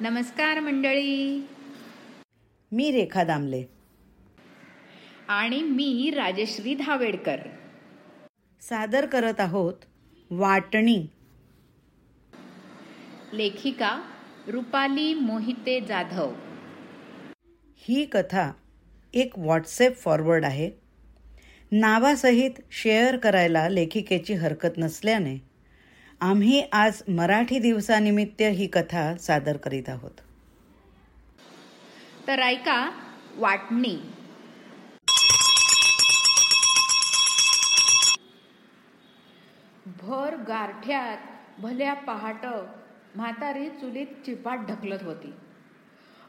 नमस्कार मंडळी. मी रेखा दामले. आणि मी राजश्री धावेडकर. सादर करत आहोत वाटणी. लेखिका रुपाली मोहिते जाधव. ही कथा एक व्हॉट्सॲप फॉरवर्ड आहे. नावासहित शेअर करायला लेखिकेची हरकत नसल्याने आम्ही आज मराठी दिवसानिमित्त ही कथा सादर करीत आहोत. तर ऐका वाटणी. भर गारठ्यात भल्या पहाट म्हातारी चुलीत चिपाट ढकलत होती.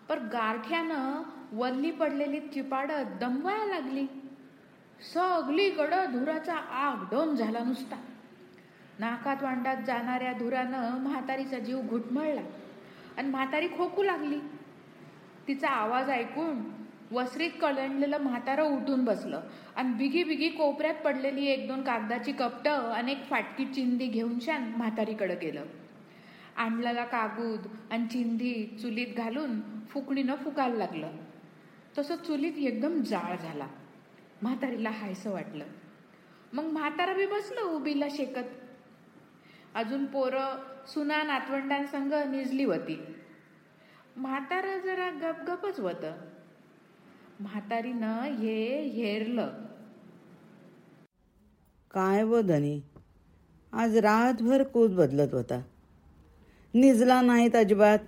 पण गारठ्यानं वल्ली पडलेली चिपाड दमवायला लागली. सगळीकडं धुराचा आग डोम झाला नुसता. नाकात वांडात जाणाऱ्या धुरानं म्हातारीचा जीव घुटमळला. आणि म्हातारी खोकू लागली. तिचा आवाज ऐकून वसरीत कलंडलेलं म्हातारं उठून बसलं. आणि बिगी बिगी कोपऱ्यात पडलेली एक दोन कागदाची कपटं आणि एक फाटकी चिंदी घेऊन शान म्हातारीकडं गेलं. आणलेला कागूद आणि चिंधी चुलीत घालून फुकणीनं फुकायला लागलं. तसं चुलीत एकदम जाळ झाला. म्हातारीला हायसं वाटलं. मग म्हातारा बी बसलं उभीला शेकत. अजून पोरं सुना नातवंडांसंग निजली होती. म्हातारं जरा गपगपच होतं. म्हातारीनं हे हेरलं. काय व धनी? आज रातभर कूद बदलत होता. निजला नाहीत अजिबात.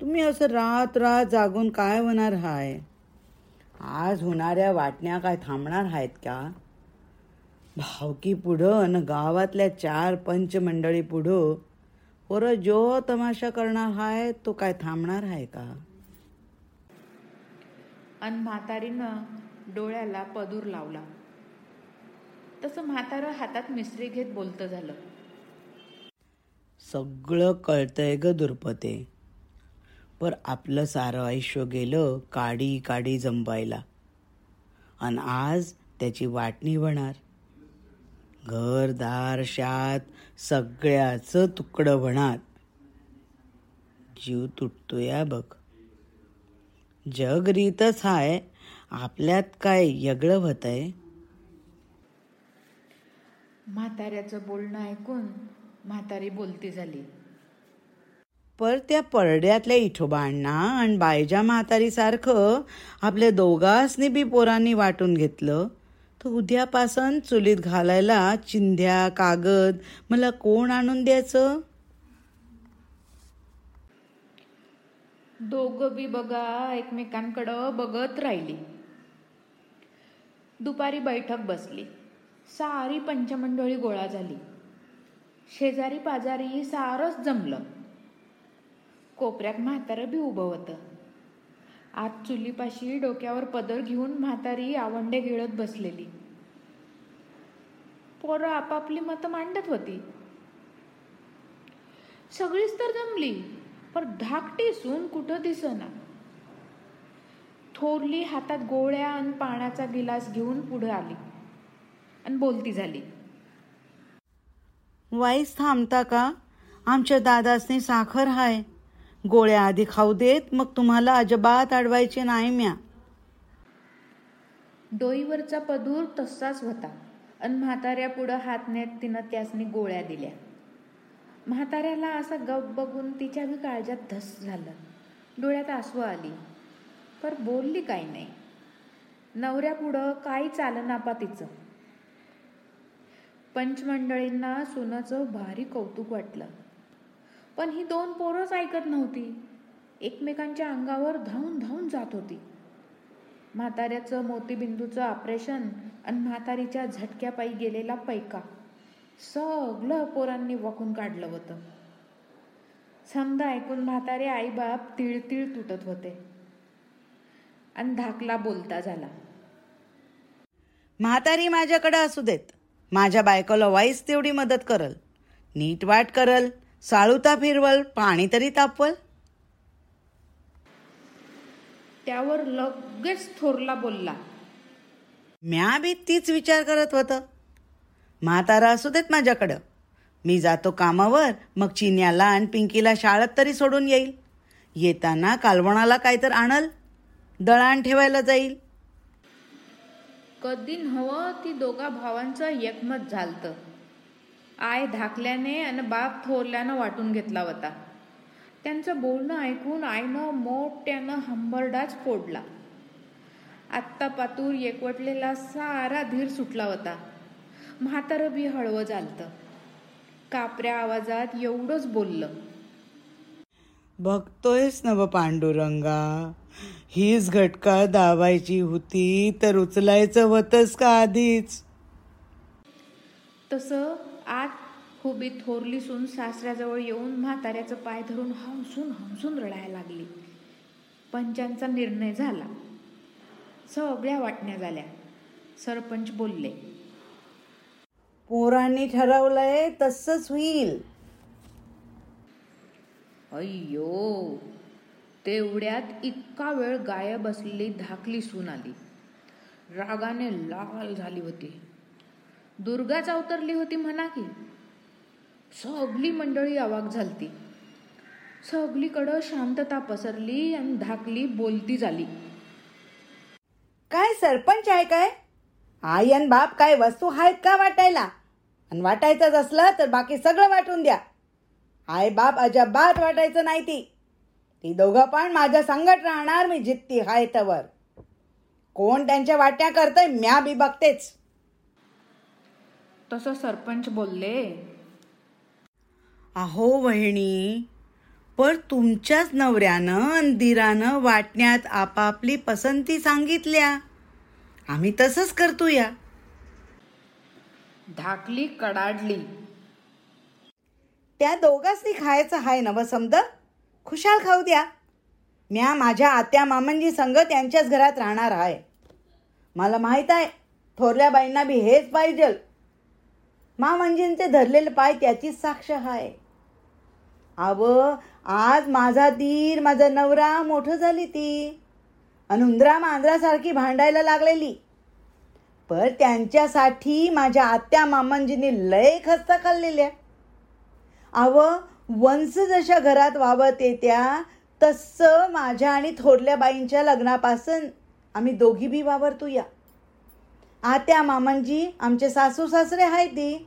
तुम्ही असं रात रात जागून काय होणार हाय? आज होणाऱ्या वाटण्या काय थांबणार आहेत का? भावकी पुढं अन गावातल्या चार पंच मंडळी पुढं पोरं जो तमाशा करणार हाय तो काय थांबणार आहे का? आणि म्हातारीनं डोळ्याला पदूर लावला. तसं म्हातारं हातात मिसरी घेत बोलतं झालं. सगळं कळतंय ग दुर्पते. पर आपलं सारं आयुष्य गेलं काडी काडी जंपायला आणि आज त्याची वाटणी होणार घरदार शात सगळ्याचं तुकडं होणार जीव तुटतोया बघ. जग रीतच हाय आपल्यात काय यगळं होतंय म्हाताऱ्याचं बोलणं ऐकून म्हातारी बोलती झाली. पर त्या परड्यातल्या इठोबांना आणि बायजा म्हातारीसारखं आपल्या दोघांसनी बी पोरांनी वाटून घेतलं. उद्यापासून चुलीत घालायला चिंध्या कागद मला कोण आणून द्यायचं? दोघं बी बघा एकमेकांकडं बघत राहिली. दुपारी बैठक बसली. सारी पंचमंडळी गोळा झाली. शेजारी पाजारी सारच जमलं. कोपऱ्यात म्हातारं बी उभं होतं. आत चुलीपाशी डोक्यावर पदर घेऊन म्हातारी आवंडे गिळत बसलेली. पोरं आपापली मतं मांडत होती. सगळीच तर जमली पण धाकटी सून कुठं दिसना. थोरली हातात गोळ्या आणि पाण्याचा गिलास घेऊन पुढे आली आणि बोलती झाली. वाईस थांबता का? आमच्या दादासनी साखर हाय. गोळ्या आधी खाऊ देत मग तुम्हाला अजिबात अडवायचे नाही म्या डोईवरचा पदूर तसाच होता. आणि म्हाताऱ्या पुढं हात नेत तिनं त्यासनी गोळ्या दिल्या. म्हाताऱ्याला असा गप बघून तिच्या बी काळजात धस झालं. डोळ्यात आसू आली. पर बोलली काही नाही. नवऱ्यापुढं काही चालनापा तिचं. पंचमंडळींना सुनाचं भारी कौतुक वाटलं. पण ही दोन पोरंच ऐकत नव्हती. एकमेकांच्या अंगावर धावून धावून जात होती. म्हाताऱ्याचं मोतीबिंदूचं ऑपरेशन आणि म्हातारीच्या झटक्यापायी गेलेला पैका. सगळं पोरांनी वाकून काढलं होतं. समजा ऐकून म्हातारे आईबाप तिळतिळ तुटत होते. आणि धाकला बोलता झाला. म्हातारी माझ्याकडे असू देत. माझ्या बायकोला वाईस तेवढी मदत करल. नीट वाट करल. साळुता फिरवल. पाणी तरी तापवल. त्यावर लगेच थोरला बोलला. म्या बी तीच विचार करत होतं. म्हातारा असू देत माझ्याकडं. मी जातो कामावर मग चिन्याला आणि पिंकीला शाळेत तरी सोडून येईल. येताना कालवणाला काय तर आणल दळण ठेवायला जाईल. कधी हवं ती दोघा भावांचं एकमत झालतं. आय धाकल्याने आणि बाप थोरल्यानं वाटून घेतला होता. त्यांचं बोलणं ऐकून आईनं मोठ्यानं हंबरडाच फोडला. आत्ता पातूर एकवटलेला सारा धीर सुटला होता. म्हातारं बी हळवं झालतं. कापऱ्या आवाजात एवढंच बोललं. बघतोयस ना व पांडुरंगा हीच घटका दाबायची होती तर उचलायचं होतंच का आधीच? तसं आत हुबी थोरली सून सासऱ्याजवळ येऊन म्हाताऱ्याचं पाय धरून हमसून हमसून रडायला लागली. पंचांचा निर्णय झाला सगळ्या वाटण्या झाल्या. सरपंच बोलले पोरांनी ठरवलंय तसंच होईल. अय्यो तेवढ्यात इतका वेळ गायब असलेली धाकली सून आली. रागाने लाल झाली होती. दुर्गाच अवतरली होती म्हणा की. सगळी मंडळी अवाक झालती. सगळीकडं शांतता पसरली आणि धाकली बोलती झाली. काय सरपंच आहे काय? आई आणि बाप काय वस्तू आहेत का वाटायला? आणि वाटायचंच असलं तर बाकी सगळं वाटून द्या. आई बाप अजाबात वाटायचं नाही ती. ती दोघं पण माझ्या संगट राहणार मी जित्ती हाय तवर. कोण त्यांच्या वाट्या करतय म्या बी बघतेच. तसं सरपंच बोलले. अहो वहिनी पर तुमच्याच नवऱ्यानं आणि दिरानं वाटण्यात आपापली पसंती सांगितल्या. आम्ही तसंच करतो या धाकली कडाडली. त्या दोघांनी खायचं हाय नव समद? खुशाल खाऊ द्या. म्या माझ्या आत्या मामांजी संग त्यांच्याच घरात राहणार आहे मला माहीत आहे थोरल्या बाईंना बी हेच पाहिजे मामांजींचे धरलेले पाय त्याचीच साक्ष आहे आव आज माझा दीर माझा नवरा मोठं झाली ती. आणि उंदरा मांजरासारखी भांडायला लागलेली. पर त्यांच्यासाठी माझ्या आत्या मामांजींनी लय खस्त खाल्लेल्या. आव वंश जशा घरात वावत येत्या तसं माझ्या आणि थोरल्या बाईंच्या लग्नापासून आम्ही दोघी बी वावरतो या आत्या मामांजी आमचे सासू सासरे आहेत ती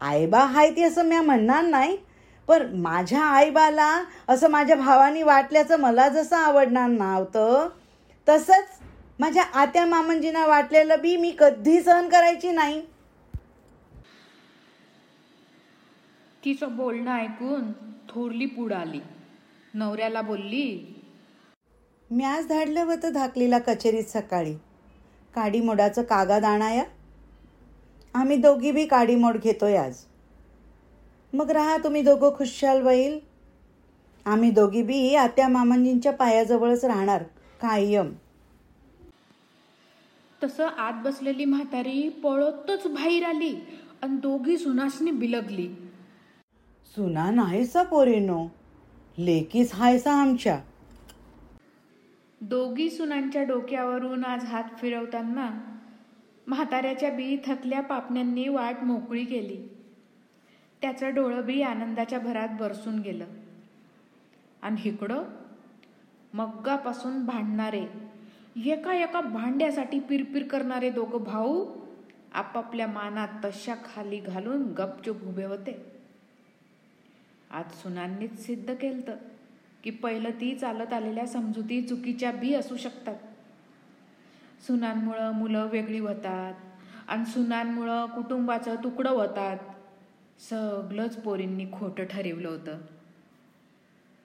आईबा हाय ती असं म्या म्हणणार नाही पण माझ्या आईबाला असं माझ्या भावानी वाटल्याचं मला जसं आवडणार नव्हतं तसंच माझ्या आत्या मामांजींना वाटलेलं बी मी कधी सहन करायची नाही. तिचं बोलणं ऐकून थोरली पुढं आली. नवऱ्याला बोलली मी आज धाडलं होतं धाकलीला कचेरीत सकाळी. काडीमोडाचं कागद आणाया आम्ही दोघी बी काडीमोड घेतोय आज. मग राहा तुम्ही दोघं खुशाल वैल आम्ही दोघी बी आत्या मामांजींच्या पायाजवळच राहणार कायम. तसं आत बसलेली म्हातारी पळतच बाहेर आली आणि दोघी सुनासनी बिलगली. सुना नाहीसा पोरीनो लेकीच हायसा आमच्या. दोघी सुनांच्या डोक्यावरून आज हात फिरवताना म्हाताऱ्याच्या बी थकल्या पापण्यांनी वाट मोकळी केली. त्याचं डोळं बी आनंदाच्या भरात बरसून गेलं. आणि इकडं मग्गापासून भांडणारे एका एका भांड्यासाठी पिरपिर करणारे दोघं भाऊ आपापल्या मानात तशा खाली घालून गपचूप उभे होते. आज सुनांनीच सिद्ध केलं की पहिलं ती चालत आलेल्या समजुती चुकीच्या बी असू शकतात. सुनांमुळं मुलं वेगळी होतात आणि सुनांमुळं कुटुंबाचं तुकडं होतात. सगळंच पोरींनी खोटं ठरवलं होतं.